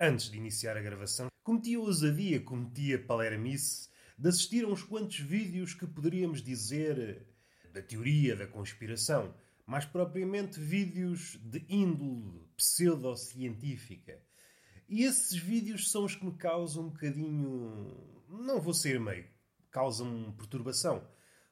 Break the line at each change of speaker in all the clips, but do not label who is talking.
antes de iniciar a gravação, cometia ousadia, cometia palermice de assistir a uns quantos vídeos que poderíamos dizer da teoria da conspiração, mais propriamente vídeos de índole pseudocientífica. E esses vídeos são os que me causam um bocadinho. Não vou ser meio, causam perturbação.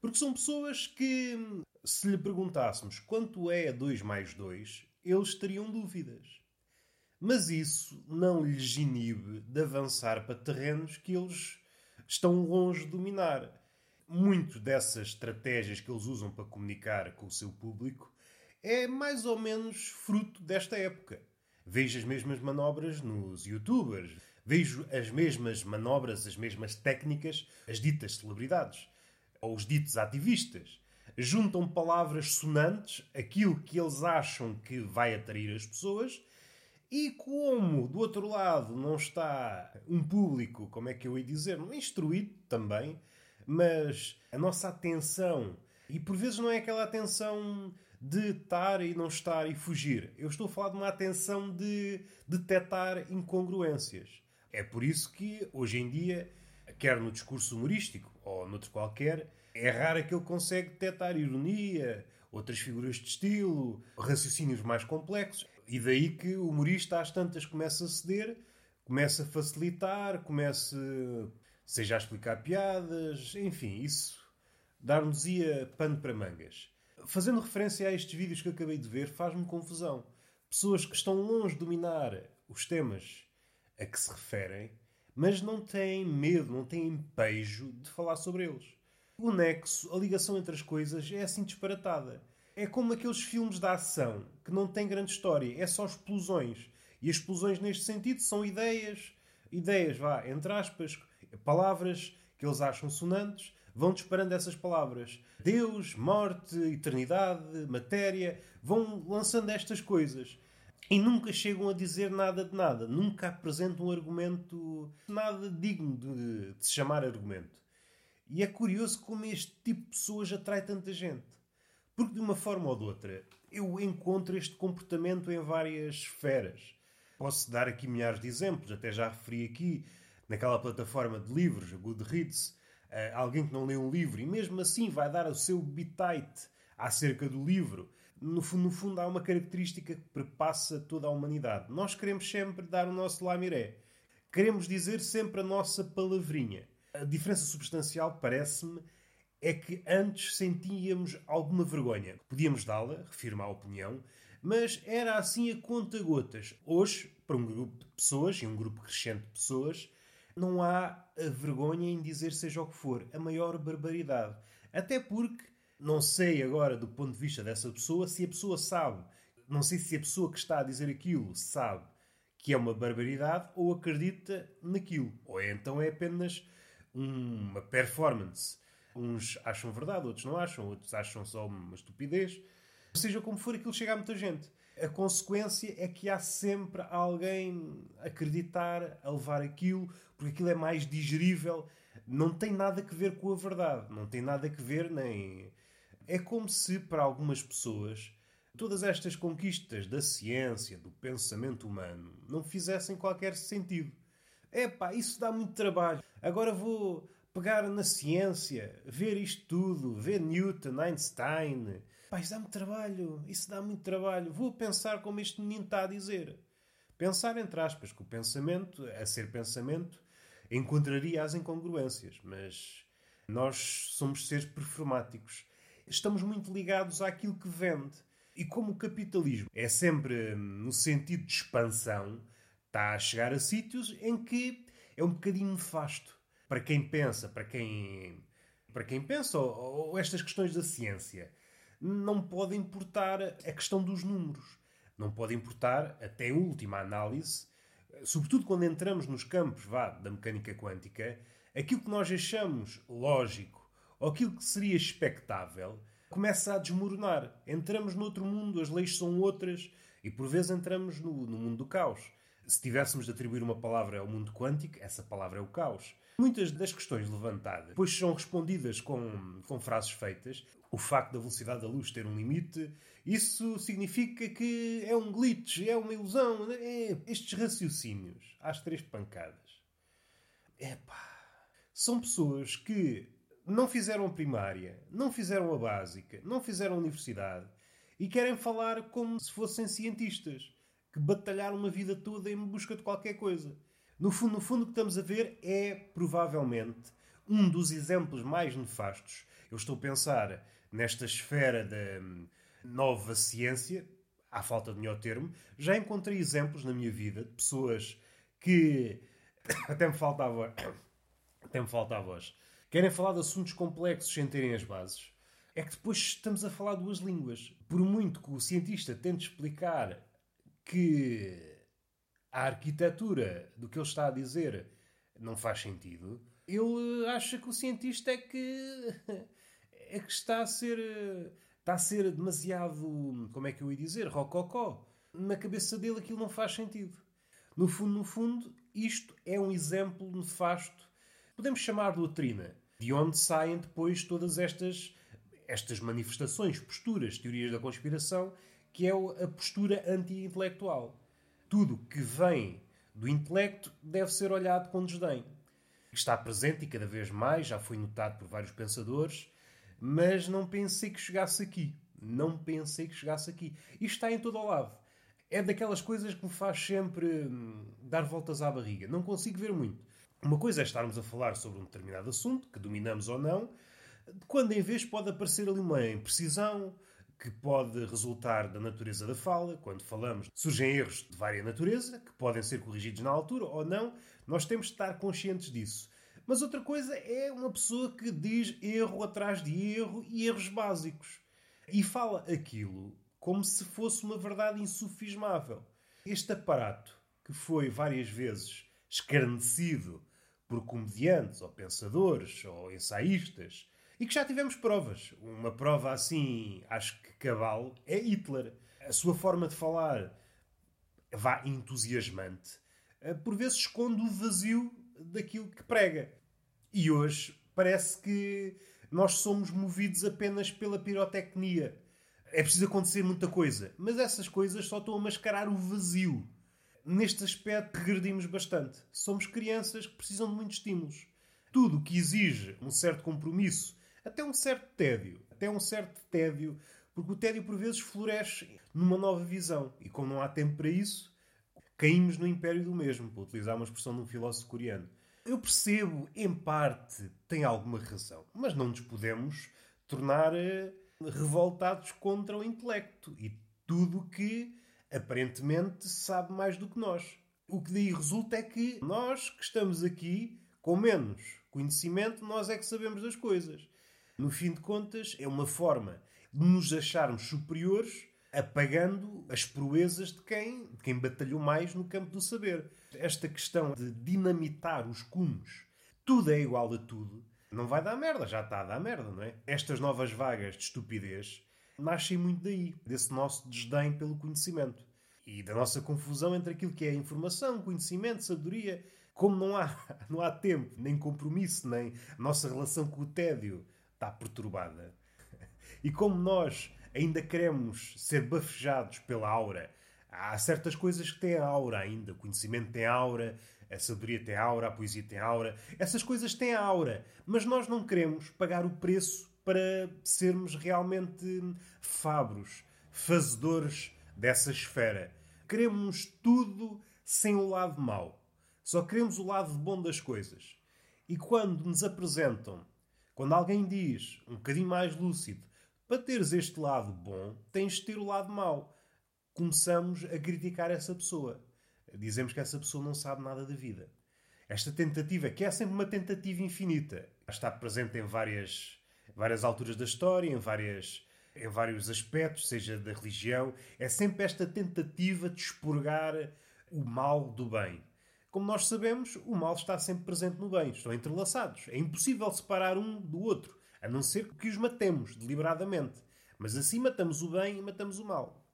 Porque são pessoas que, se lhe perguntássemos quanto é 2 mais 2, eles teriam dúvidas. Mas isso não lhes inibe de avançar para terrenos que eles estão longe de dominar. Muito dessas estratégias que eles usam para comunicar com o seu público é mais ou menos fruto desta época. Vejo as mesmas manobras nos youtubers, vejo as mesmas manobras, as mesmas técnicas, as ditas celebridades ou os ditos ativistas. Juntam palavras sonantes, aquilo que eles acham que vai atrair as pessoas, e como do outro lado não está um público, como é que eu ia dizer, instruído também, mas a nossa atenção, e por vezes não é aquela atenção de estar e não estar e fugir. Eu estou a falar de uma atenção de detectar incongruências. É por isso que hoje em dia, quer no discurso humorístico ou noutro qualquer, é raro que ele consegue detectar ironia, outras figuras de estilo, raciocínios mais complexos. E daí que o humorista às tantas começa a ceder, começa a facilitar, começa, seja a explicar piadas, enfim, isso dar-nos-ia pano para mangas. Fazendo referência a estes vídeos que acabei de ver, faz-me confusão. Pessoas que estão longe de dominar os temas a que se referem, mas não têm medo, não têm empejo de falar sobre eles. O nexo, a ligação entre as coisas, é assim disparatada. É como aqueles filmes de ação que não têm grande história, é só explosões. E as explosões, neste sentido, são ideias, ideias, vá, entre aspas, palavras que eles acham sonantes, vão disparando essas palavras. Deus, morte, eternidade, matéria, vão lançando estas coisas. E nunca chegam a dizer nada de nada. Nunca apresentam um argumento nada digno de, de se chamar argumento. E é curioso como este tipo de pessoas atrai tanta gente. Porque de uma forma ou de outra, eu encontro este comportamento em várias esferas. Posso dar aqui milhares de exemplos, até já referi aqui naquela plataforma de livros, a Goodreads, uh, alguém que não lê um livro e mesmo assim vai dar o seu bitite acerca do livro. No, no fundo, há uma característica que perpassa toda a humanidade. Nós queremos sempre dar o nosso lamiré. Queremos dizer sempre a nossa palavrinha. A diferença substancial, parece-me, é que antes sentíamos alguma vergonha. Podíamos dá-la, refirma a opinião, mas era assim a conta-gotas. Hoje, para um grupo de pessoas, e um grupo crescente de pessoas, não há a vergonha em dizer seja o que for, a maior barbaridade. Até porque, não sei agora do ponto de vista dessa pessoa, se a pessoa sabe, não sei se a pessoa que está a dizer aquilo sabe que é uma barbaridade ou acredita naquilo. Ou então é apenas uma performance Uns acham verdade, outros não acham, outros acham só uma estupidez. Seja como for, aquilo chega a muita gente. A consequência é que há sempre alguém a acreditar, a levar aquilo, porque aquilo é mais digerível. Não tem nada a ver com a verdade. Não tem nada a ver nem. É como se, para algumas pessoas, todas estas conquistas da ciência, do pensamento humano, não fizessem qualquer sentido. Epá, isso dá muito trabalho. Agora vou pegar na ciência, ver isto tudo, ver Newton, Einstein. Pá, isso dá muito trabalho, isso dá muito trabalho. Vou pensar como este menino está a dizer. Pensar, entre aspas, que o pensamento, a ser pensamento, encontraria as incongruências, mas nós somos seres performáticos. Estamos muito ligados àquilo que vende. E como o capitalismo é sempre no sentido de expansão, está a chegar a sítios em que é um bocadinho nefasto para quem pensa, para quem, para quem pensa, ou, ou estas questões da ciência, não pode importar a questão dos números. Não pode importar, até a última análise, sobretudo quando entramos nos campos vá, da mecânica quântica, aquilo que nós achamos lógico ou aquilo que seria expectável começa a desmoronar. Entramos noutro mundo, as leis são outras e por vezes entramos no, no mundo do caos. Se tivéssemos de atribuir uma palavra ao mundo quântico, essa palavra é o caos. Muitas das questões levantadas depois são respondidas com, com frases feitas. O facto da velocidade da luz ter um limite, isso significa que é um glitch, é uma ilusão. É, estes raciocínios, às três pancadas. Epá, são pessoas que não fizeram a primária, não fizeram a básica, não fizeram a universidade e querem falar como se fossem cientistas que batalharam uma vida toda em busca de qualquer coisa. No fundo, no fundo, o que estamos a ver é provavelmente um dos exemplos mais nefastos. Eu estou a pensar nesta esfera da hum, nova ciência, à falta de melhor termo, já encontrei exemplos na minha vida de pessoas que até me falta a voz, até me falta a voz, querem falar de assuntos complexos sem terem as bases. É que depois estamos a falar duas línguas. Por muito que o cientista tente explicar que a arquitetura do que ele está a dizer não faz sentido, ele acha que o cientista é que é que está a ser está a ser demasiado, como é que eu ia dizer, rococó. Na cabeça dele aquilo não faz sentido. No fundo, no fundo, isto é um exemplo nefasto. Podemos chamar de doutrina, de onde saem depois todas estas estas manifestações, posturas, teorias da conspiração, que é a postura anti-intelectual tudo que vem do intelecto deve ser olhado com desdém. Está presente e cada vez mais, já foi notado por vários pensadores, mas não pensei que chegasse aqui. Não pensei que chegasse aqui. Isto está em todo o lado. É daquelas coisas que me faz sempre hum, dar voltas à barriga. Não consigo ver muito. Uma coisa é estarmos a falar sobre um determinado assunto, que dominamos ou não, quando em vez pode aparecer ali uma imprecisão, que pode resultar da natureza da fala. Quando falamos, surgem erros de vária natureza, que podem ser corrigidos na altura ou não. Nós temos de estar conscientes disso. Mas outra coisa é uma pessoa que diz erro atrás de erro e erros básicos. E fala aquilo como se fosse uma verdade insufismável. Este aparato, que foi várias vezes escarnecido por comediantes, ou pensadores, ou ensaístas, e que já tivemos provas. Uma prova assim, acho que cabal, é Hitler. A sua forma de falar vá entusiasmante, eh, por vezes esconde o vazio daquilo que prega. E hoje parece que nós somos movidos apenas pela pirotecnia. É preciso acontecer muita coisa, mas essas coisas só estão a mascarar o vazio. Neste aspecto, regredimos bastante. Somos crianças que precisam de muitos estímulos. Tudo o que exige um certo compromisso até um certo tédio. Até um certo tédio, porque o tédio por vezes floresce numa nova visão. E como não há tempo para isso, caímos no império do mesmo, para utilizar uma expressão de um filósofo coreano. Eu percebo, em parte, tem alguma razão, mas não nos podemos tornar eh, revoltados contra o intelecto e tudo que aparentemente sabe mais do que nós. O que daí resulta é que nós que estamos aqui com menos conhecimento, nós é que sabemos das coisas. No fim de contas, é uma forma de nos acharmos superiores apagando as proezas de quem, de quem batalhou mais no campo do saber. Esta questão de dinamitar os cumes, tudo é igual a tudo, não vai dar merda, já está a dar merda, não é? Estas novas vagas de estupidez nascem muito daí, desse nosso desdém pelo conhecimento e da nossa confusão entre aquilo que é informação, conhecimento, sabedoria. Como não há, não há tempo, nem compromisso, nem nossa relação com o tédio está perturbada. E como nós ainda queremos ser bafejados pela aura, há certas coisas que têm aura ainda. O conhecimento tem aura, a sabedoria tem aura, a poesia tem aura. Essas coisas têm aura, mas nós não queremos pagar o preço para sermos realmente fabros, fazedores dessa esfera. Queremos tudo sem o lado mau. Só queremos o lado bom das coisas. E quando nos apresentam quando alguém diz, um bocadinho mais lúcido, para teres este lado bom, tens de ter o lado mau. Começamos a criticar essa pessoa. Dizemos que essa pessoa não sabe nada da vida. Esta tentativa, que é sempre uma tentativa infinita, está presente em várias, várias alturas da história, em, várias, em vários aspectos, seja da religião, é sempre esta tentativa de expurgar o mal do bem. Como nós sabemos, o mal está sempre presente no bem, estão entrelaçados. É impossível separar um do outro, a não ser que os matemos deliberadamente. Mas assim matamos o bem e matamos o mal.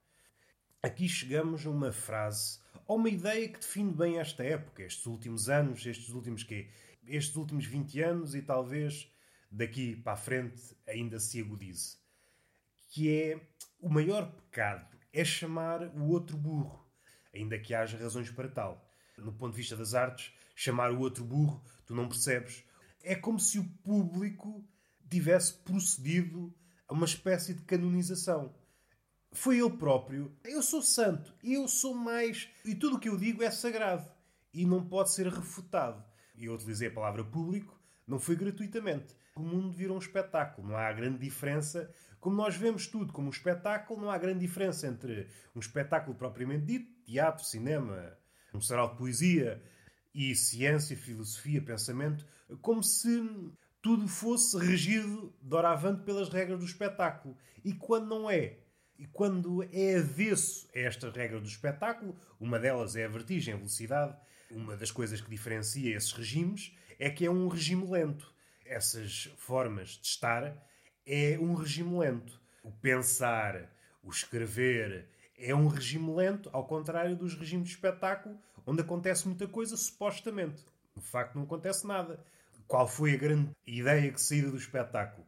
Aqui chegamos a uma frase, ou uma ideia que define bem esta época, estes últimos anos, estes últimos quê? estes últimos 20 anos e talvez daqui para a frente ainda se agudize. Que é o maior pecado é chamar o outro burro, ainda que haja razões para tal. No ponto de vista das artes, chamar o outro burro, tu não percebes. É como se o público tivesse procedido a uma espécie de canonização. Foi ele próprio. Eu sou santo, eu sou mais. E tudo o que eu digo é sagrado e não pode ser refutado. E eu utilizei a palavra público, não foi gratuitamente. O mundo virou um espetáculo, não há grande diferença. Como nós vemos tudo como um espetáculo, não há grande diferença entre um espetáculo propriamente dito, teatro, cinema, um sarau de poesia, e ciência, filosofia, pensamento, como se tudo fosse regido doravante pelas regras do espetáculo. E quando não é, e quando é avesso a esta regra do espetáculo, uma delas é a vertigem, a velocidade, uma das coisas que diferencia esses regimes é que é um regime lento. Essas formas de estar é um regime lento. O pensar, o escrever, é um regime lento, ao contrário dos regimes de espetáculo, onde acontece muita coisa, supostamente. De facto, não acontece nada. Qual foi a grande ideia que saiu do espetáculo?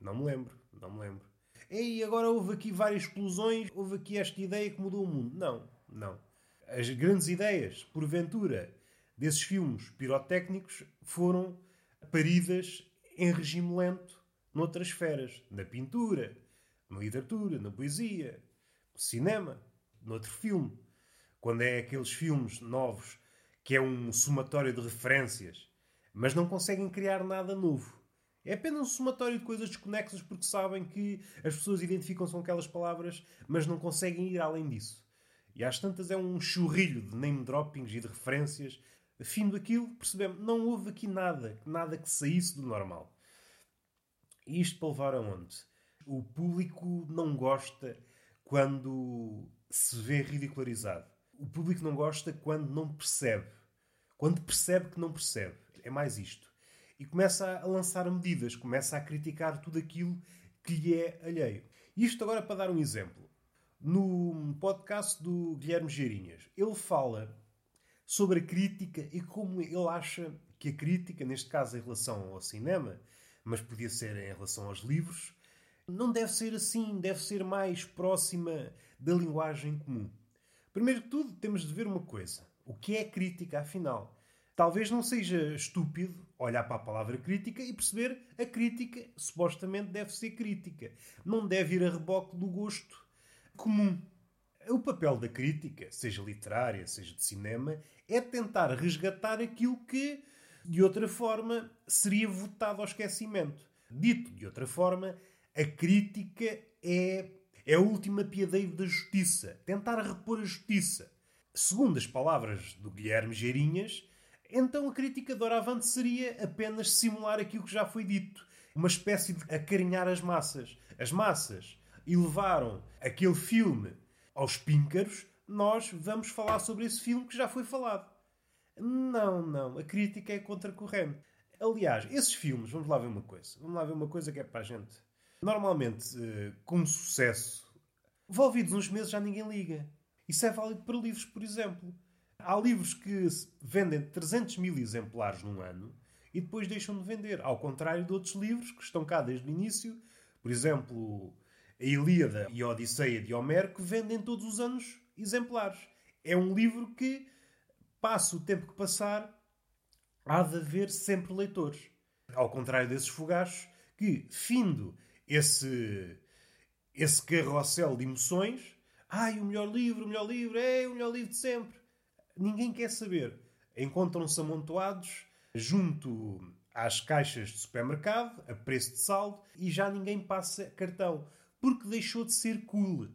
Não me lembro, não me lembro. E agora houve aqui várias explosões, houve aqui esta ideia que mudou o mundo. Não, não. As grandes ideias, porventura, desses filmes pirotécnicos foram paridas em regime lento noutras esferas. Na pintura, na literatura, na poesia, cinema, noutro filme. Quando é aqueles filmes novos que é um somatório de referências, mas não conseguem criar nada novo. É apenas um somatório de coisas desconexas porque sabem que as pessoas identificam-se com aquelas palavras, mas não conseguem ir além disso. E às tantas é um churrilho de name droppings e de referências. Fim daquilo, percebemos, não houve aqui nada, nada que saísse do normal. E isto para levar aonde? O público não gosta quando se vê ridicularizado. O público não gosta quando não percebe. Quando percebe que não percebe. É mais isto. E começa a lançar medidas, começa a criticar tudo aquilo que lhe é alheio. Isto agora para dar um exemplo. No podcast do Guilherme Geirinhas, ele fala sobre a crítica e como ele acha que a crítica, neste caso em relação ao cinema, mas podia ser em relação aos livros, não deve ser assim, deve ser mais próxima da linguagem comum. Primeiro de tudo, temos de ver uma coisa: o que é crítica, afinal? Talvez não seja estúpido olhar para a palavra crítica e perceber a crítica supostamente deve ser crítica. Não deve ir a reboque do gosto comum. O papel da crítica, seja literária, seja de cinema, é tentar resgatar aquilo que, de outra forma, seria votado ao esquecimento. Dito de outra forma, a crítica é, é a última piadeira da justiça. Tentar repor a justiça. Segundo as palavras do Guilherme Geirinhas, então a crítica de Oravante seria apenas simular aquilo que já foi dito. Uma espécie de acarinhar as massas. As massas elevaram aquele filme aos píncaros, nós vamos falar sobre esse filme que já foi falado. Não, não. A crítica é contracorrente. Aliás, esses filmes, vamos lá ver uma coisa. Vamos lá ver uma coisa que é para a gente Normalmente, eh, com sucesso, envolvidos uns meses já ninguém liga. Isso é válido para livros, por exemplo. Há livros que vendem 300 mil exemplares num ano e depois deixam de vender. Ao contrário de outros livros que estão cá desde o início, por exemplo, a Ilíada e a Odisseia de Homero, que vendem todos os anos exemplares. É um livro que, passa o tempo que passar, há de haver sempre leitores. Ao contrário desses fogachos que, findo esse, esse carrossel de emoções. Ai, o melhor livro, o melhor livro, é o melhor livro de sempre. Ninguém quer saber. Encontram-se amontoados junto às caixas de supermercado, a preço de saldo, e já ninguém passa cartão, porque deixou de ser cool.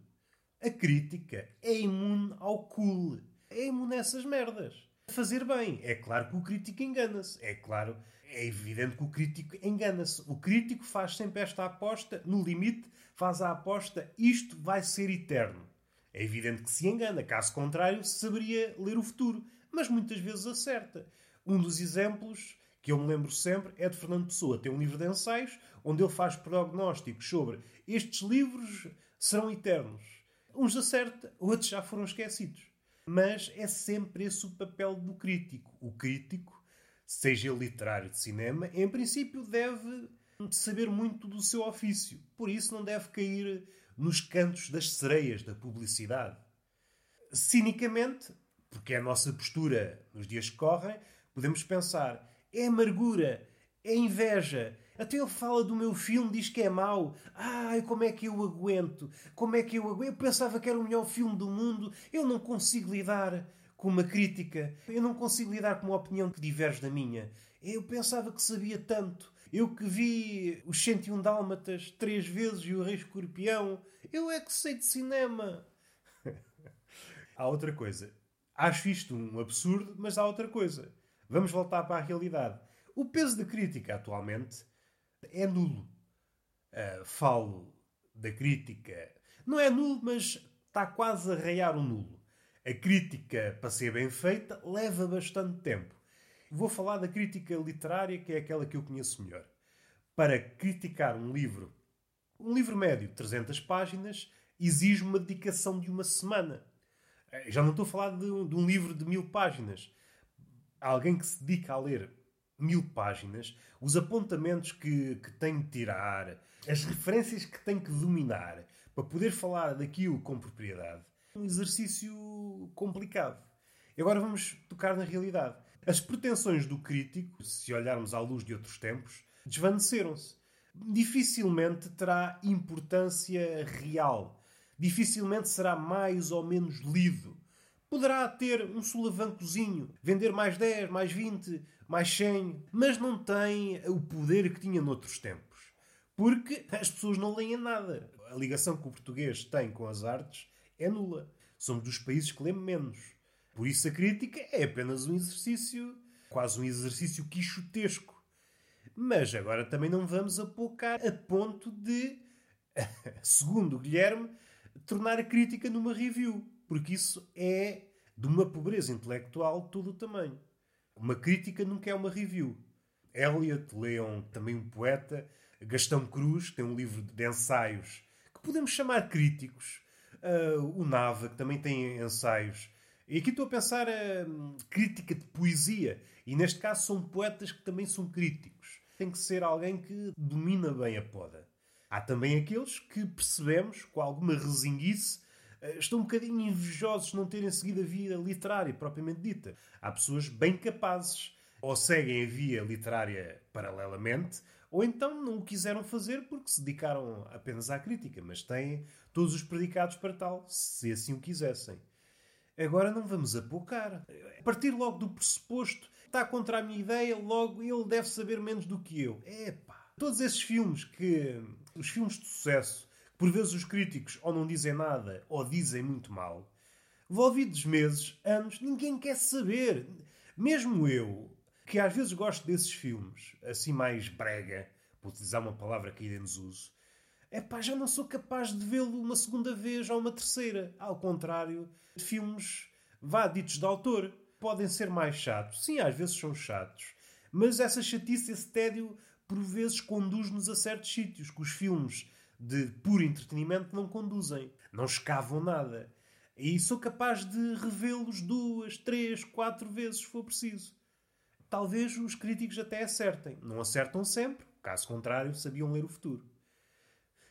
A crítica é imune ao cool. É imune a essas merdas. Fazer bem. É claro que o crítico engana-se. É claro é evidente que o crítico engana-se. O crítico faz sempre esta aposta, no limite, faz a aposta, isto vai ser eterno. É evidente que se engana, caso contrário, saberia ler o futuro, mas muitas vezes acerta. Um dos exemplos que eu me lembro sempre é de Fernando Pessoa. Tem um livro de ensaios onde ele faz prognósticos sobre estes livros serão eternos. Uns acerta, outros já foram esquecidos. Mas é sempre esse o papel do crítico. O crítico seja ele literário de cinema, em princípio deve saber muito do seu ofício. Por isso não deve cair nos cantos das sereias da publicidade. Cinicamente, porque é a nossa postura nos dias que correm, podemos pensar: é amargura, é inveja. Até ele fala do meu filme, diz que é mau. Ai, como é que eu aguento? Como é que eu aguento? Eu pensava que era o melhor filme do mundo. Eu não consigo lidar com uma crítica. Eu não consigo lidar com uma opinião que diverge da minha. Eu pensava que sabia tanto. Eu que vi os 101 Dálmatas três vezes e o Rei Escorpião. Eu é que sei de cinema. há outra coisa. Acho isto um absurdo, mas há outra coisa. Vamos voltar para a realidade. O peso da crítica atualmente é nulo. Uh, falo da crítica. Não é nulo, mas está quase a raiar o nulo. A crítica, para ser bem feita, leva bastante tempo. Vou falar da crítica literária, que é aquela que eu conheço melhor. Para criticar um livro, um livro médio de 300 páginas, exige uma dedicação de uma semana. Eh, já não estou a falar de um, de um livro de mil páginas. Alguém que se dedica a ler mil páginas, os apontamentos que, que tem de tirar, as referências que tem que dominar para poder falar daquilo com propriedade. Um exercício complicado. E agora vamos tocar na realidade. As pretensões do crítico, se olharmos à luz de outros tempos, desvaneceram-se. Dificilmente terá importância real. Dificilmente será mais ou menos lido. Poderá ter um sulavancozinho, vender mais 10, mais 20, mais 100, mas não tem o poder que tinha noutros tempos. Porque as pessoas não leem nada. A ligação que o português tem com as artes é nula. Somos dos países que lemos menos. Por isso a crítica é apenas um exercício, quase um exercício quixotesco. Mas agora também não vamos apocar a ponto de, segundo Guilherme, tornar a crítica numa review. Porque isso é de uma pobreza intelectual todo o tamanho. Uma crítica nunca é uma review. Eliot, Leon, também um poeta, Gastão Cruz, tem um livro de ensaios que podemos chamar críticos. Uh, o Nava, que também tem ensaios. E aqui estou a pensar a uh, crítica de poesia. E neste caso são poetas que também são críticos. Tem que ser alguém que domina bem a poda. Há também aqueles que percebemos, com alguma resinguice, eh, estão um bocadinho invejosos de não terem seguido a via literária propriamente dita. Há pessoas bem capazes, ou seguem a via literária paralelamente, ou então não o quiseram fazer porque se dedicaram apenas à crítica, mas têm todos os predicados para tal, se assim o quisessem. Agora não vamos apocar. A partir logo do pressuposto, está contra a minha ideia, logo ele deve saber menos do que eu. Epá! Todos esses filmes que. os filmes de sucesso por vezes os críticos ou não dizem nada ou dizem muito mal. Envolvidos meses, anos, ninguém quer saber. Mesmo eu, que às vezes gosto desses filmes, assim mais brega, para utilizar uma palavra que ainda nos uso, é pá, já não sou capaz de vê-lo uma segunda vez ou uma terceira. Ao contrário, filmes, vá, ditos de autor, podem ser mais chatos. Sim, às vezes são chatos. Mas essa chatice, esse tédio, por vezes conduz-nos a certos sítios que os filmes de puro entretenimento não conduzem, não escavam nada. E sou capaz de revê-los duas, três, quatro vezes se for preciso. Talvez os críticos até acertem. Não acertam sempre, caso contrário, sabiam ler o futuro.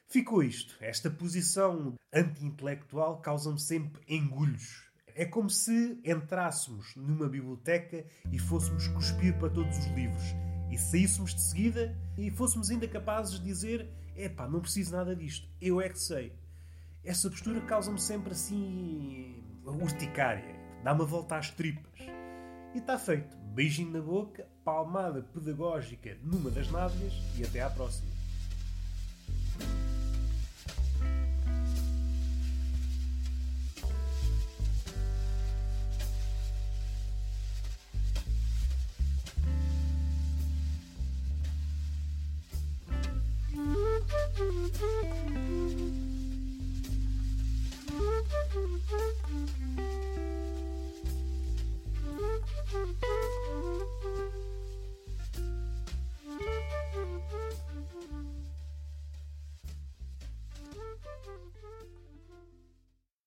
Ficou isto. Esta posição anti-intelectual causa-me sempre engulhos. É como se entrássemos numa biblioteca e fôssemos cuspir para todos os livros e saíssemos de seguida e fôssemos ainda capazes de dizer epá, não preciso nada disto, eu é que sei. Essa postura causa-me sempre assim. urticária, dá uma volta às tripas. E está feito. Beijinho na boca, palmada pedagógica numa das nádegas e até à próxima.